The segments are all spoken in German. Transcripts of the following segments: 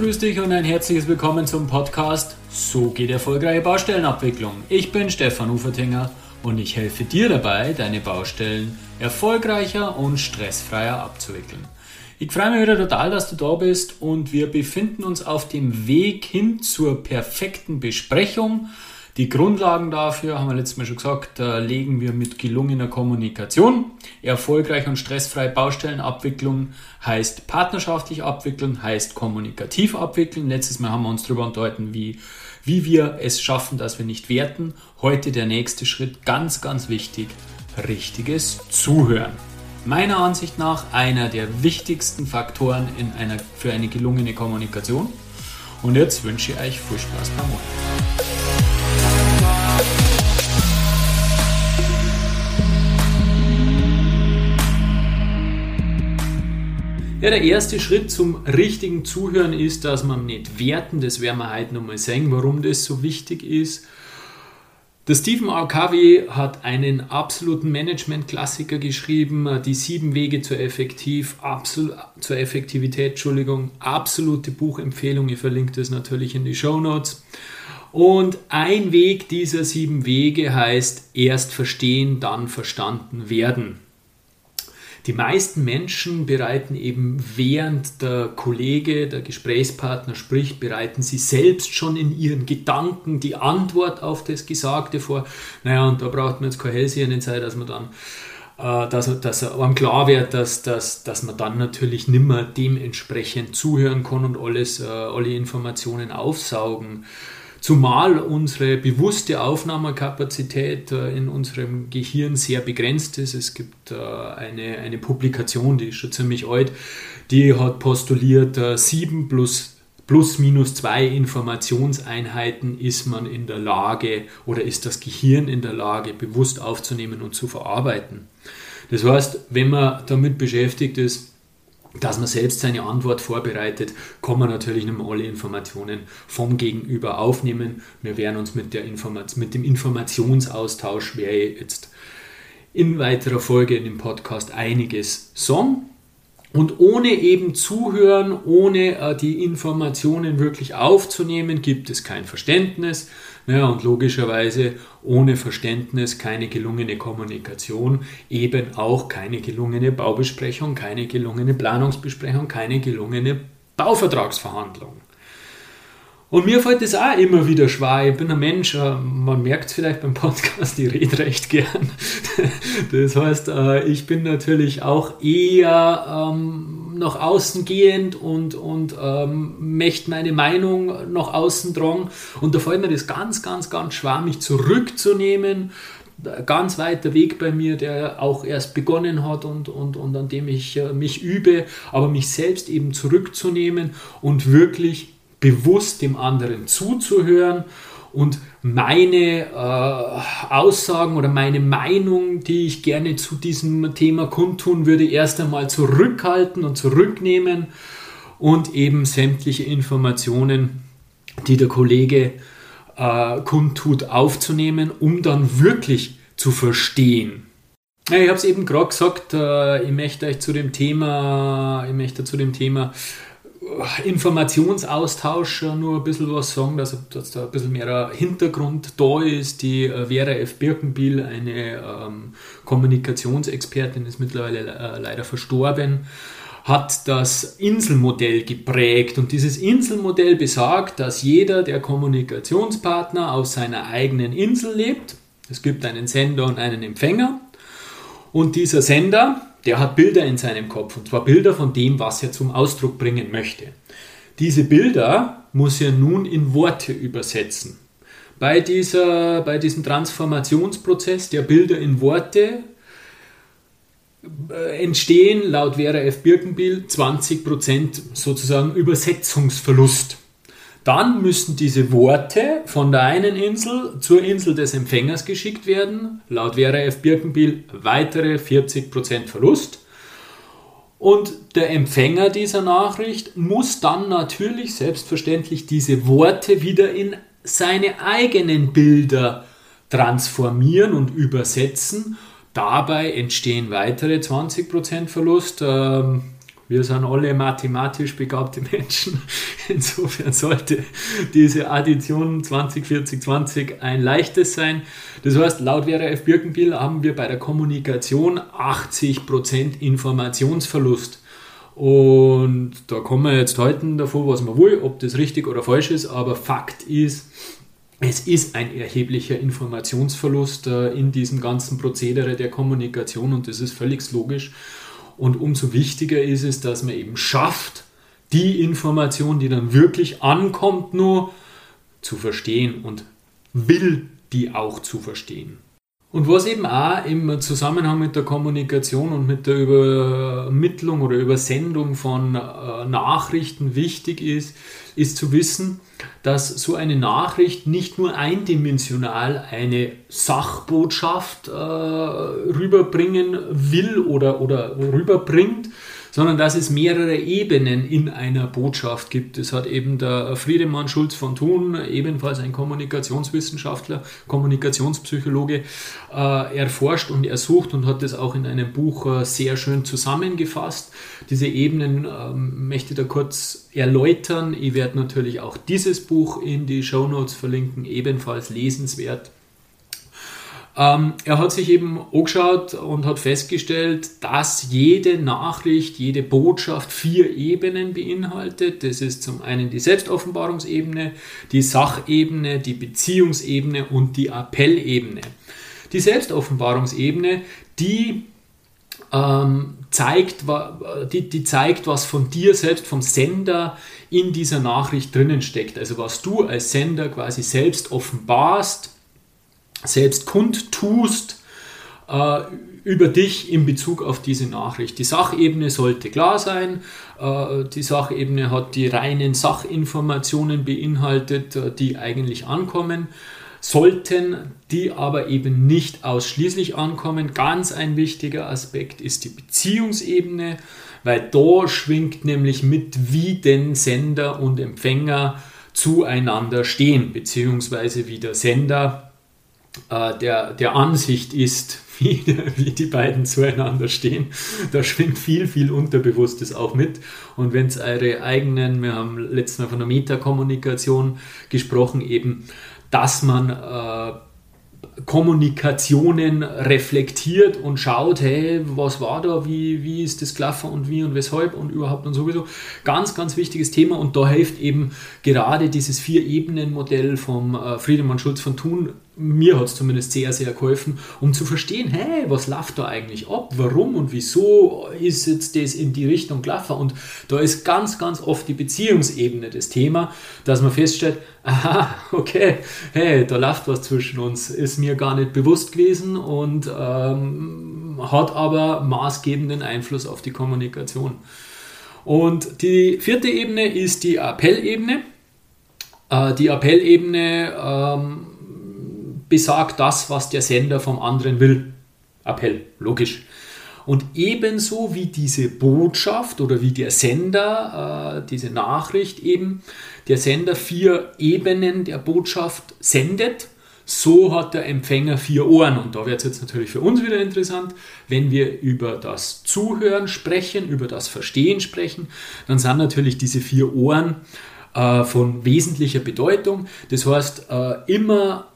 grüß dich und ein herzliches Willkommen zum Podcast So geht erfolgreiche Baustellenabwicklung. Ich bin Stefan Ufertinger und ich helfe dir dabei, deine Baustellen erfolgreicher und stressfreier abzuwickeln. Ich freue mich wieder total, dass du da bist und wir befinden uns auf dem Weg hin zur perfekten Besprechung die Grundlagen dafür, haben wir letztes Mal schon gesagt, äh, legen wir mit gelungener Kommunikation. Erfolgreich und stressfrei Baustellenabwicklung heißt partnerschaftlich abwickeln, heißt kommunikativ abwickeln. Letztes Mal haben wir uns darüber unterhalten, wie, wie wir es schaffen, dass wir nicht werten. Heute der nächste Schritt, ganz, ganz wichtig, richtiges Zuhören. Meiner Ansicht nach einer der wichtigsten Faktoren in einer, für eine gelungene Kommunikation. Und jetzt wünsche ich euch viel Spaß beim Ohren. Ja, der erste Schritt zum richtigen Zuhören ist, dass man nicht werten, das werden wir heute nochmal sehen, warum das so wichtig ist. Der Stephen R. Covey hat einen absoluten Management-Klassiker geschrieben, die sieben Wege zur, Effektiv, absol, zur Effektivität, Entschuldigung, absolute Buchempfehlung, ich verlinke das natürlich in die Show Notes. Und ein Weg dieser sieben Wege heißt erst verstehen, dann verstanden werden. Die meisten Menschen bereiten eben während der Kollege, der Gesprächspartner spricht, bereiten sie selbst schon in ihren Gedanken die Antwort auf das Gesagte vor. Naja, und da braucht man jetzt keine Hellsehende sein, dass man dann äh, dass, dass einem klar wird, dass, dass, dass man dann natürlich nimmer dementsprechend zuhören kann und alles, äh, alle Informationen aufsaugen Zumal unsere bewusste Aufnahmekapazität äh, in unserem Gehirn sehr begrenzt ist. Es gibt äh, eine, eine Publikation, die ist schon ziemlich alt, die hat postuliert, äh, 7 plus plus minus zwei Informationseinheiten ist man in der Lage oder ist das Gehirn in der Lage, bewusst aufzunehmen und zu verarbeiten. Das heißt, wenn man damit beschäftigt ist, dass man selbst seine Antwort vorbereitet, kann man natürlich nicht mehr alle Informationen vom Gegenüber aufnehmen. Wir werden uns mit, der Informat mit dem Informationsaustausch, ich jetzt in weiterer Folge in dem Podcast einiges sagen. Und ohne eben zuhören, ohne äh, die Informationen wirklich aufzunehmen, gibt es kein Verständnis. Ja, und logischerweise ohne Verständnis keine gelungene Kommunikation, eben auch keine gelungene Baubesprechung, keine gelungene Planungsbesprechung, keine gelungene Bauvertragsverhandlung. Und mir fällt das auch immer wieder schwer. Ich bin ein Mensch, äh, man merkt es vielleicht beim Podcast, ich rede recht gern. Das heißt, äh, ich bin natürlich auch eher ähm, nach außen gehend und, und ähm, möchte meine Meinung nach außen drang. Und da fällt mir das ganz, ganz, ganz schwer, mich zurückzunehmen. Ganz weiter Weg bei mir, der auch erst begonnen hat und, und, und an dem ich äh, mich übe, aber mich selbst eben zurückzunehmen und wirklich bewusst dem anderen zuzuhören und meine äh, Aussagen oder meine Meinung, die ich gerne zu diesem Thema kundtun würde, erst einmal zurückhalten und zurücknehmen und eben sämtliche Informationen, die der Kollege äh, kundtut, aufzunehmen, um dann wirklich zu verstehen. Ja, ich habe es eben gerade gesagt, äh, ich möchte euch zu dem Thema, ich möchte zu dem Thema Informationsaustausch nur ein bisschen was sagen, dass, dass da ein bisschen mehr Hintergrund da ist. Die äh, Vera F. Birkenbiel, eine ähm, Kommunikationsexpertin, ist mittlerweile äh, leider verstorben, hat das Inselmodell geprägt. Und dieses Inselmodell besagt, dass jeder der Kommunikationspartner auf seiner eigenen Insel lebt. Es gibt einen Sender und einen Empfänger. Und dieser Sender, der hat Bilder in seinem Kopf und zwar Bilder von dem, was er zum Ausdruck bringen möchte. Diese Bilder muss er nun in Worte übersetzen. Bei, dieser, bei diesem Transformationsprozess der Bilder in Worte äh, entstehen laut Vera F. Birkenbiel 20% sozusagen Übersetzungsverlust. Dann müssen diese Worte von der einen Insel zur Insel des Empfängers geschickt werden. Laut Vera F. Birkenbiel weitere 40% Verlust. Und der Empfänger dieser Nachricht muss dann natürlich selbstverständlich diese Worte wieder in seine eigenen Bilder transformieren und übersetzen. Dabei entstehen weitere 20% Verlust. Ähm, Wir sind alle mathematisch begabte Menschen. Insofern sollte diese Addition 20, 40, 20 ein leichtes sein. Das heißt, laut Vera F. Birkenbiel haben wir bei der Kommunikation 80% Informationsverlust. Und da kommen wir jetzt halten davon, was man will, ob das richtig oder falsch ist, aber Fakt ist, es ist ein erheblicher Informationsverlust äh, in diesem ganzen Prozedere der Kommunikation und das ist völlig logisch. Und umso wichtiger ist es, dass man eben schafft, die Information, die dann wirklich ankommt, nur zu verstehen und will die auch zu verstehen. Und was eben auch im Zusammenhang mit der Kommunikation und mit der Übermittlung oder Übersendung von äh, Nachrichten wichtig ist, ist zu wissen, dass so eine Nachricht nicht nur eindimensional eine Sachbotschaft äh, rüberbringen will oder, oder rüberbringt, sondern dass es mehrere Ebenen in einer Botschaft gibt. Das hat eben der Friedemann Schulz von Thun, ebenfalls ein Kommunikationswissenschaftler, Kommunikationspsychologe, äh, erforscht und ersucht und hat das auch in einem Buch äh, sehr schön zusammengefasst. Diese Ebenen äh, möchte ich da kurz erläutern. Ich werde natürlich auch dieses Buch in die Show Notes verlinken, ebenfalls lesenswert. Ähm, er hat sich eben angeschaut und hat festgestellt, dass jede Nachricht, jede Botschaft vier Ebenen beinhaltet. Das ist zum einen die Selbstoffenbarungsebene, die Sachebene, die Beziehungsebene und die Appellebene. Die Selbstoffenbarungsebene, die ähm, zeigt, die, die zeigt, was von dir selbst, vom Sender in dieser Nachricht drinnen steckt. Also was du als Sender quasi selbst offenbarst selbst kundtust äh, über dich in Bezug auf diese Nachricht. Die Sachebene sollte klar sein. Äh, die Sachebene hat die reinen Sachinformationen beinhaltet, äh, die eigentlich ankommen sollten, die aber eben nicht ausschließlich ankommen. Ganz ein wichtiger Aspekt ist die Beziehungsebene, weil da schwingt nämlich mit, wie denn Sender und Empfänger zueinander stehen, beziehungsweise wie der Sender äh, der, der Ansicht ist, wie, wie die beiden zueinander stehen. Da schwingt viel, viel Unterbewusstes auch mit. Und wenn es eure eigenen, wir haben letztes Mal von der Metakommunikation gesprochen, eben, dass man äh, Kommunikationen reflektiert und schaut, hey, was war da, wie, wie ist das gelaufen und wie und weshalb und überhaupt und sowieso. Ganz, ganz wichtiges Thema und da hilft eben gerade dieses Vier-Ebenen-Modell vom äh, Friedemann Schulz von Thun mir hat es zumindest sehr, sehr geholfen, um zu verstehen, hey, was läuft da eigentlich ab, warum und wieso ist jetzt das in die Richtung gelaufen. Und da ist ganz, ganz oft die Beziehungsebene das Thema, dass man feststellt, aha, okay, hey, da läuft was zwischen uns, ist mir gar nicht bewusst gewesen und ähm, hat aber maßgebenden Einfluss auf die Kommunikation. Und die vierte Ebene ist die Appellebene. Äh, die Appellebene ähm, besagt das, was der Sender vom anderen will. Appell, logisch. Und ebenso wie diese Botschaft oder wie der Sender, äh, diese Nachricht eben, der Sender vier Ebenen der Botschaft sendet, so hat der Empfänger vier Ohren. Und da wird es jetzt natürlich für uns wieder interessant, wenn wir über das Zuhören sprechen, über das Verstehen sprechen, dann sind natürlich diese vier Ohren äh, von wesentlicher Bedeutung. Das heißt, äh, immer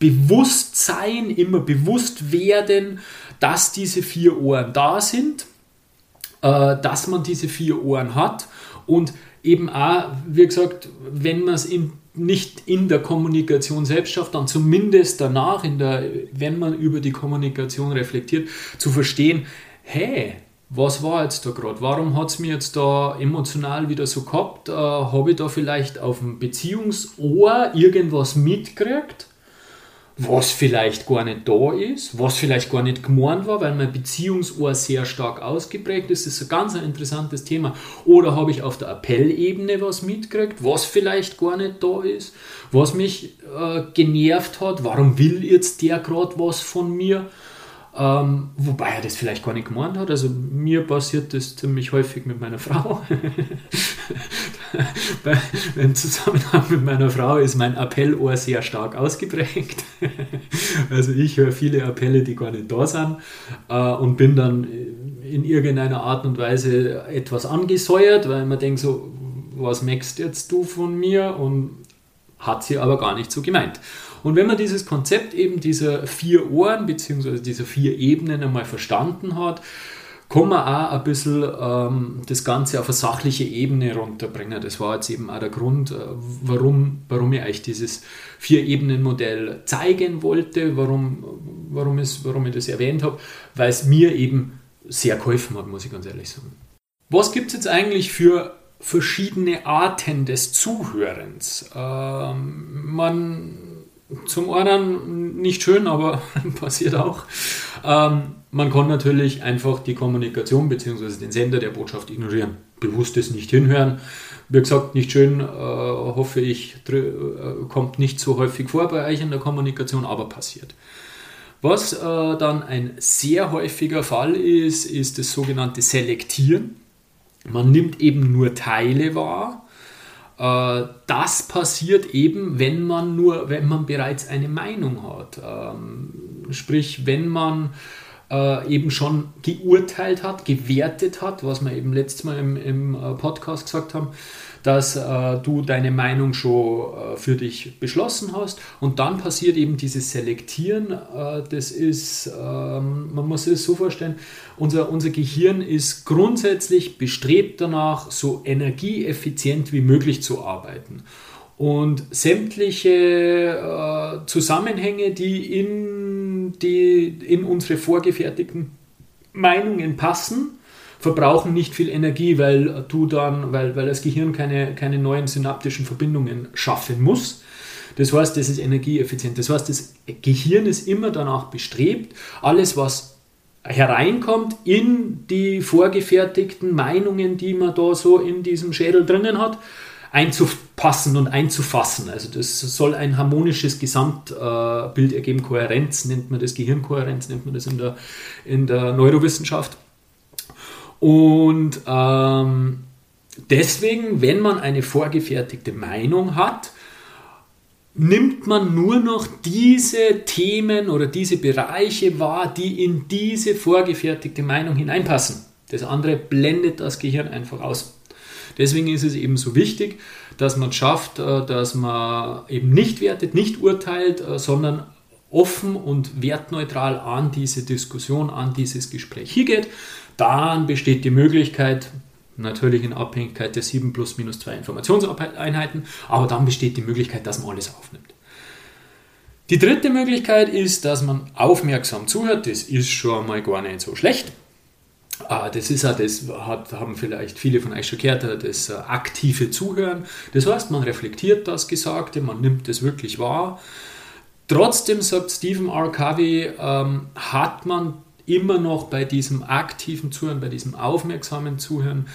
Bewusstsein, immer bewusst werden, dass diese vier Ohren da sind, äh, dass man diese vier Ohren hat und eben auch, wie gesagt, wenn man es in, nicht in der Kommunikation selbst schafft, dann zumindest danach, in der, wenn man über die Kommunikation reflektiert, zu verstehen, hey, was war jetzt da gerade? Warum hat es mir jetzt da emotional wieder so gehabt? Äh, Habe ich da vielleicht auf dem Beziehungsohr irgendwas mitgekriegt? Was vielleicht gar nicht da ist, was vielleicht gar nicht gemeint war, weil mein Beziehungsohr sehr stark ausgeprägt ist. Das ist ein ganz interessantes Thema. Oder habe ich auf der Appellebene was mitgekriegt, was vielleicht gar nicht da ist, was mich äh, genervt hat, warum will jetzt der gerade was von mir? Ähm, wobei er das vielleicht gar nicht gemeint hat. Also mir passiert das ziemlich häufig mit meiner Frau. Im Zusammenhang mit meiner Frau ist mein Appellohr sehr stark ausgeprägt. also ich höre viele Appelle, die gar nicht da sind äh, und bin dann in irgendeiner Art und Weise etwas angesäuert, weil man denkt so, was merkst jetzt du von mir? Und hat sie aber gar nicht so gemeint. Und wenn man dieses Konzept eben dieser vier Ohren bzw. dieser vier Ebenen einmal verstanden hat, kann man auch ein bisschen ähm, das Ganze auf eine sachliche Ebene runterbringen. Das war jetzt eben auch der Grund, äh, warum, warum ich euch dieses Vier-Ebenen-Modell zeigen wollte, warum, warum, es, warum ich das erwähnt habe, weil es mir eben sehr geholfen hat, muss ich ganz ehrlich sagen. Was gibt es jetzt eigentlich für verschiedene Arten des Zuhörens? Ähm, man zum einen nicht schön, aber passiert auch. Ähm, man kann natürlich einfach die Kommunikation bzw. den Sender der Botschaft ignorieren. Bewusstes nicht hinhören. Wie gesagt, nicht schön, äh, hoffe ich, äh, kommt nicht so häufig vor bei euch in der Kommunikation, aber passiert. Was äh, dann ein sehr häufiger Fall ist, ist das sogenannte Selektieren. Man nimmt eben nur Teile wahr das passiert eben, wenn man nur, wenn man bereits eine Meinung hat. Ähm, sprich, wenn man äh, eben schon geurteilt hat, gewertet hat, was wir eben letztes Mal im, im äh, Podcast gesagt haben, dass äh, du deine Meinung schon äh, für dich beschlossen hast und dann passiert eben dieses Selektieren. Äh, das ist, ähm, man muss es so vorstellen, unser, unser Gehirn ist grundsätzlich bestrebt danach, so energieeffizient wie möglich zu arbeiten. Und sämtliche äh, Zusammenhänge, die in, die in unsere vorgefertigten Meinungen passen, verbrauchen nicht viel Energie, weil du dann, weil, weil das Gehirn keine, keine neuen synaptischen Verbindungen schaffen muss. Das heißt, das ist energieeffizient. Das heißt, das Gehirn ist immer danach bestrebt, alles, was hereinkommt in die vorgefertigten Meinungen, die man da so in diesem Schädel drinnen hat, einzupassen und einzufassen. Also das soll ein harmonisches Gesamtbild ergeben. Kohärenz nennt man das, Gehirnkohärenz nennt man das in der, in der Neurowissenschaft. Und ähm, deswegen, wenn man eine vorgefertigte Meinung hat, nimmt man nur noch diese Themen oder diese Bereiche wahr, die in diese vorgefertigte Meinung hineinpassen. Das andere blendet das Gehirn einfach aus. Deswegen ist es eben so wichtig, dass man schafft, äh, dass man eben nicht wertet, nicht urteilt, äh, sondern offen und wertneutral an diese Diskussion, an dieses Gespräch hier geht. Dann besteht die Möglichkeit, natürlich in Abhängigkeit der 7 plus minus 2 Informationseinheiten, aber dann besteht die Möglichkeit, dass man alles aufnimmt. Die dritte Möglichkeit ist, dass man aufmerksam zuhört. Das ist schon mal gar nicht so schlecht. Ah, das ist das hat, haben vielleicht viele von euch schon gehört, das äh, aktive Zuhören. Das heißt, man reflektiert das Gesagte, man nimmt es wirklich wahr. Trotzdem, sagt Stephen R. Covey, ähm, hat man immer noch bei diesem aktiven Zuhören, bei diesem aufmerksamen Zuhören,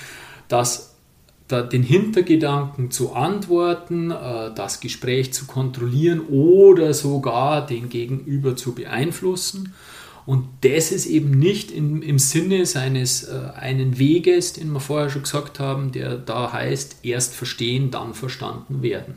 dass da den Hintergedanken zu antworten, äh, das Gespräch zu kontrollieren oder sogar den Gegenüber zu beeinflussen. Und das ist eben nicht im, im Sinne seines äh, einen Weges, den wir vorher schon gesagt haben, der da heißt, erst verstehen, dann verstanden werden.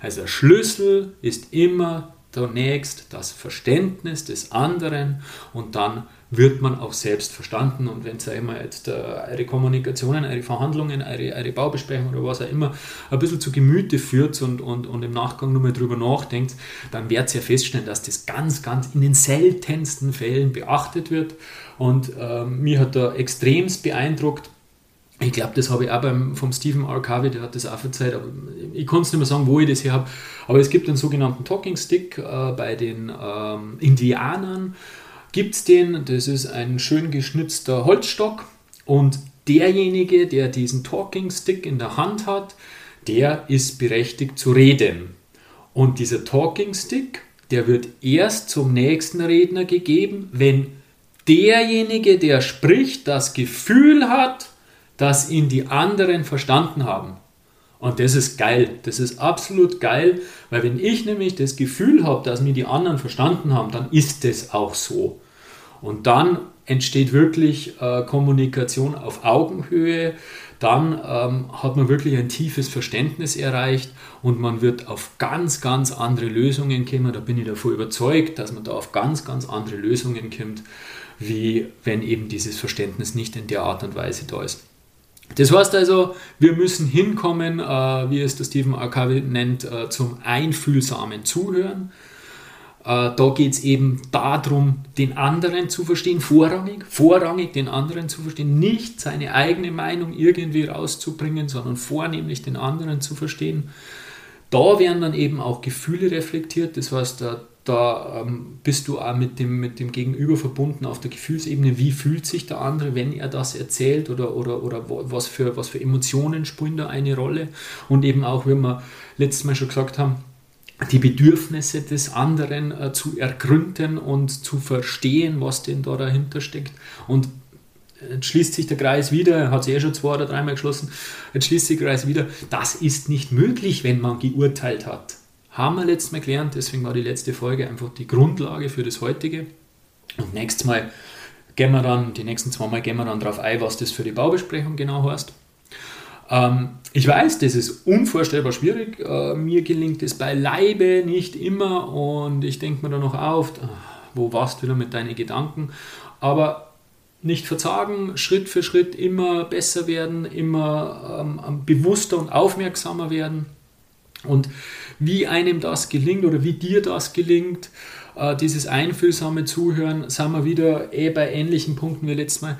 Also der Schlüssel ist immer zunächst das Verständnis des anderen und dann wird man auch selbst verstanden. Und wenn ihr immer jetzt äh, eure Kommunikationen, eure Verhandlungen, eure, eure Baubesprechungen oder was auch immer ein bisschen zu Gemüte führt und, und, und im Nachgang nochmal drüber nachdenkt, dann werdet ihr feststellen, dass das ganz, ganz in den seltensten Fällen beachtet wird. Und äh, mir hat da extremst beeindruckt, ich glaube, das habe ich auch beim, vom Stephen R. Covey, der hat das auch verzeiht, aber ich kann es nicht mehr sagen, wo ich das her habe. Aber es gibt einen sogenannten Talking Stick äh, bei den ähm, Indianern gibt es den, das ist ein schön geschnitzter Holzstock und derjenige, der diesen Talking Stick in der Hand hat, der ist berechtigt zu reden. Und dieser Talking Stick, der wird erst zum nächsten Redner gegeben, wenn derjenige, der spricht, das Gefühl hat, dass ihn die anderen verstanden haben. Und das ist geil. Das ist absolut geil, weil wenn ich nämlich das Gefühl habe, dass mir die anderen verstanden haben, dann ist es auch so. Und dann entsteht wirklich äh, Kommunikation auf Augenhöhe, dann ähm, hat man wirklich ein tiefes Verständnis erreicht und man wird auf ganz, ganz andere Lösungen kommen. Da bin ich davor überzeugt, dass man da auf ganz, ganz andere Lösungen kommt, wie wenn eben dieses Verständnis nicht in der Art und Weise da ist. Das heißt also, wir müssen hinkommen, äh, wie es der Stephen Arcavi nennt, äh, zum einfühlsamen Zuhören. Äh, da geht es eben darum, den anderen zu verstehen, vorrangig, vorrangig den anderen zu verstehen, nicht seine eigene Meinung irgendwie rauszubringen, sondern vornehmlich den anderen zu verstehen. Da werden dann eben auch Gefühle reflektiert, das heißt, da, da ähm, bist du auch mit dem, mit dem Gegenüber verbunden auf der Gefühlsebene. Wie fühlt sich der andere, wenn er das erzählt oder, oder, oder was, für, was für Emotionen spielen da eine Rolle? Und eben auch, wie wir letztes Mal schon gesagt haben, die Bedürfnisse des anderen äh, zu ergründen und zu verstehen, was denn da dahinter steckt. Und jetzt schließt sich der Kreis wieder, er hat es eh schon zwei oder dreimal geschlossen, jetzt schließt sich der Kreis wieder, das ist nicht möglich, wenn man geurteilt hat. Haben wir letztes Mal gelernt, deswegen war die letzte Folge einfach die Grundlage für das heutige. Und nächstes Mal gehen wir dann, die nächsten zwei Mal gehen wir dann darauf ein, was das für die Baubesprechung genau heißt. Ähm, ich weiß, das ist unvorstellbar schwierig. Äh, mir gelingt es beileibe nicht immer und ich denke mir dann noch auf, ah, wo warst du wieder mit deinen Gedanken? Aber nicht verzagen, Schritt für Schritt immer besser werden, immer ähm, bewusster und aufmerksamer werden. Und wie einem das gelingt oder wie dir das gelingt, äh, dieses einfühlsame Zuhören, sind wir wieder eh bei ähnlichen Punkten wie letztes Mal.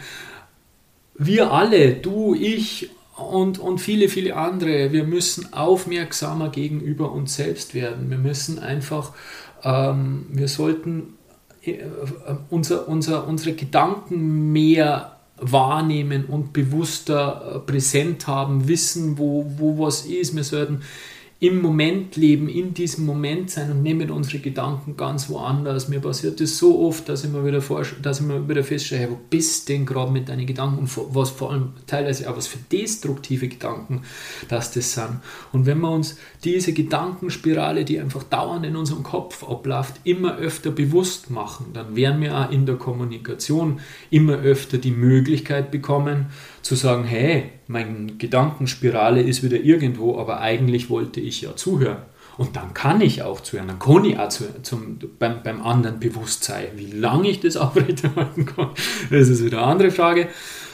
Wir alle, du, ich und, und viele, viele andere, wir müssen aufmerksamer gegenüber uns selbst werden. Wir müssen einfach, ähm, wir sollten äh, unser, unser, unsere Gedanken mehr wahrnehmen und bewusster äh, präsent haben, wissen, wo, wo was ist. Wir sollten im Moment leben, in diesem Moment sein und nehmen unsere Gedanken ganz woanders. Mir passiert das so oft, dass ich mir wieder, dass ich mir wieder feststelle, wo bist du denn gerade mit deinen Gedanken und was vor allem teilweise auch was für destruktive Gedanken dass das sind. Und wenn wir uns diese Gedankenspirale, die einfach dauernd in unserem Kopf abläuft, immer öfter bewusst machen, dann werden wir auch in der Kommunikation immer öfter die Möglichkeit bekommen, zu sagen, hey, meine Gedankenspirale ist wieder irgendwo, aber eigentlich wollte ich ja zuhören. Und dann kann ich auch zuhören, dann kann ich auch zu, zum, beim, beim anderen bewusst sein. Wie lange ich das aufrechterhalten kann, das ist wieder eine andere Frage.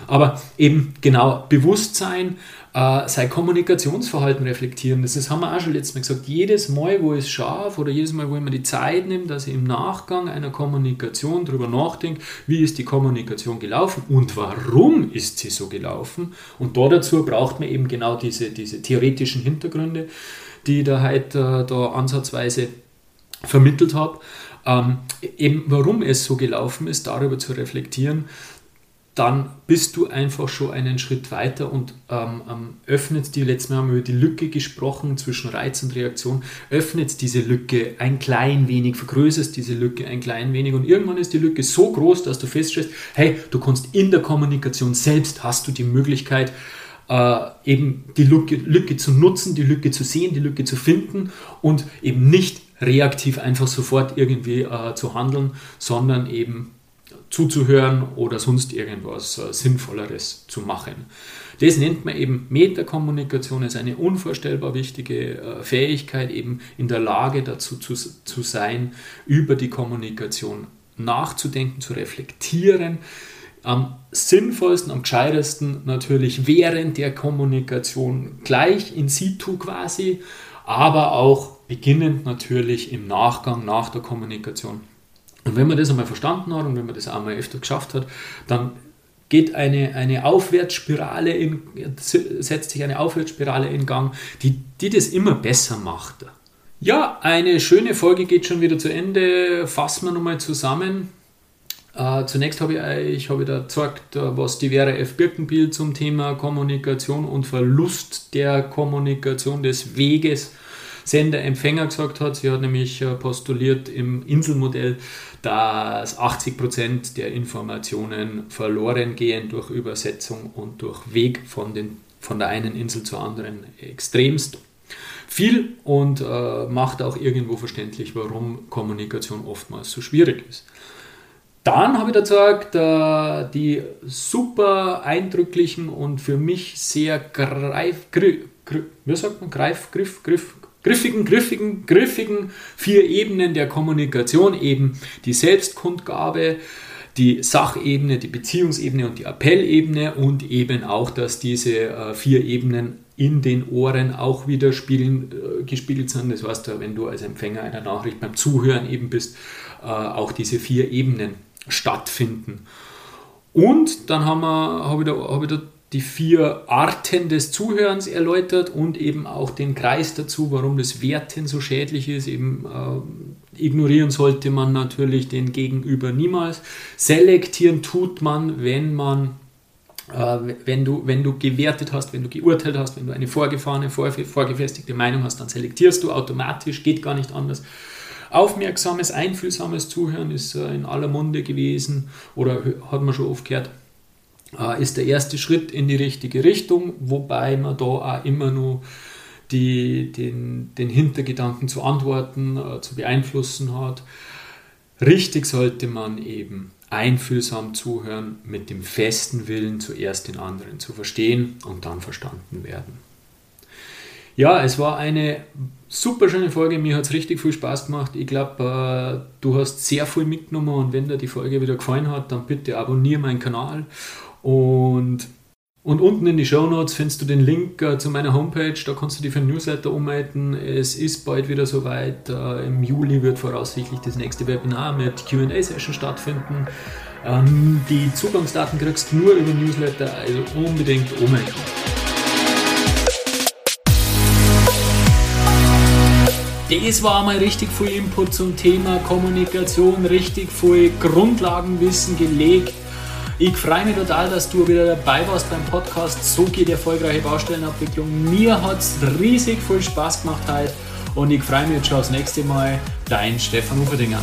Aber eben genau Bewusstsein, äh, sein Kommunikationsverhalten reflektieren. Das, das haben wir auch schon letztes Mal gesagt. Jedes Mal, wo ich es schaffe oder jedes Mal, wo ich mir die Zeit nehme, dass ich im Nachgang einer Kommunikation darüber nachdenke, wie ist die Kommunikation gelaufen und warum ist sie so gelaufen. Und da dazu braucht man eben genau diese, diese theoretischen Hintergründe, die ich da heute äh, da ansatzweise vermittelt habe. Ähm, eben warum es so gelaufen ist, darüber zu reflektieren, dann bist du einfach schon einen Schritt weiter und ähm, ähm, öffnet die, letztes Mal haben wir über die Lücke gesprochen zwischen Reiz und Reaktion, öffnet diese Lücke ein klein wenig, vergrößerst diese Lücke ein klein wenig und irgendwann ist die Lücke so groß, dass du feststellst, hey, du kannst in der Kommunikation selbst, hast du die Möglichkeit, äh, eben die Lücke, Lücke zu nutzen, die Lücke zu sehen, die Lücke zu finden und eben nicht reaktiv einfach sofort irgendwie äh, zu handeln, sondern eben zuzuhören oder sonst irgendwas äh, Sinnvolleres zu machen. Das nennt man eben Metakommunikation, ist eine unvorstellbar wichtige äh, Fähigkeit, eben in der Lage dazu zu, zu sein, über die Kommunikation nachzudenken, zu reflektieren. Am sinnvollsten, am gescheitesten natürlich während der Kommunikation gleich in situ quasi, aber auch beginnend natürlich im Nachgang nach der Kommunikation. Und wenn man das einmal verstanden hat und wenn man das einmal öfter geschafft hat, dann geht eine, eine Aufwärtsspirale in, setzt sich eine Aufwärtsspirale in Gang, die, die das immer besser macht. Ja, eine schöne Folge geht schon wieder zu Ende. Fassen wir nochmal zusammen. Äh, zunächst habe ich euch habe ich da gezeigt, äh, was die Vera F. Birkenbiel zum Thema Kommunikation und Verlust der Kommunikation des Weges Sender-Empfänger gesagt hat. Sie hat nämlich äh, postuliert im Inselmodell, dass 80% der Informationen verloren gehen durch Übersetzung und durch Weg von, den, von der einen Insel zur anderen extremst viel und äh, macht auch irgendwo verständlich, warum Kommunikation oftmals so schwierig ist. Dann habe ich dazu gesagt, äh, die super eindrücklichen und für mich sehr greif, griff, wie sagt man, greif, griff, griff, griffigen, griffigen, griffigen vier Ebenen der Kommunikation, eben die Selbstkundgabe, die Sachebene, die Beziehungsebene und die Appellebene und eben auch, dass diese äh, vier Ebenen in den Ohren auch wieder spielen, äh, gespiegelt sind. Das heißt, wenn du als Empfänger einer Nachricht beim Zuhören eben bist, äh, auch diese vier Ebenen stattfinden. Und dann haben wir, habe ich, da, habe ich da die vier Arten des Zuhörens erläutert und eben auch den Kreis dazu, warum das Werten so schädlich ist. Eben äh, ignorieren sollte man natürlich den Gegenüber niemals. Selektieren tut man, wenn man äh, wenn, du, wenn du gewertet hast, wenn du geurteilt hast, wenn du eine vorgefahrene, vorgefestigte Meinung hast, dann selektierst du automatisch, geht gar nicht anders. Aufmerksames, einfühlsames Zuhören ist äh, in aller Munde gewesen oder hat man schon oft gehört ist der erste Schritt in die richtige Richtung, wobei man da auch immer nur die, den, den Hintergedanken zu antworten, äh, zu beeinflussen hat. Richtig sollte man eben einfühlsam zuhören, mit dem festen Willen zuerst den anderen zu verstehen und dann verstanden werden. Ja, es war eine super schöne Folge. Mir hat es richtig viel Spaß gemacht. Ich glaube, äh, du hast sehr viel mitgenommen und wenn dir die Folge wieder gefallen hat, dann bitte abonniere meinen Kanal und, und unten in die Show Notes findest du den Link äh, zu meiner Homepage, da kannst du dich für ein Newsletter ummelden. Es ist bald wieder soweit. Äh, Im Juli wird voraussichtlich das nächste Webinar mit QA-Session stattfinden. Ähm, die Zugangsdaten kriegst du nur über Newsletter, also unbedingt ummelden. Das war mal richtig viel Input zum Thema Kommunikation, richtig viel Grundlagenwissen gelegt ich freue mich total, dass du wieder dabei warst beim Podcast. So geht erfolgreiche Baustellenabwicklung. Mir hat es riesig viel Spaß gemacht heute und ich freue mich jetzt schon aufs nächste Mal. Dein Stefan Uferdinger.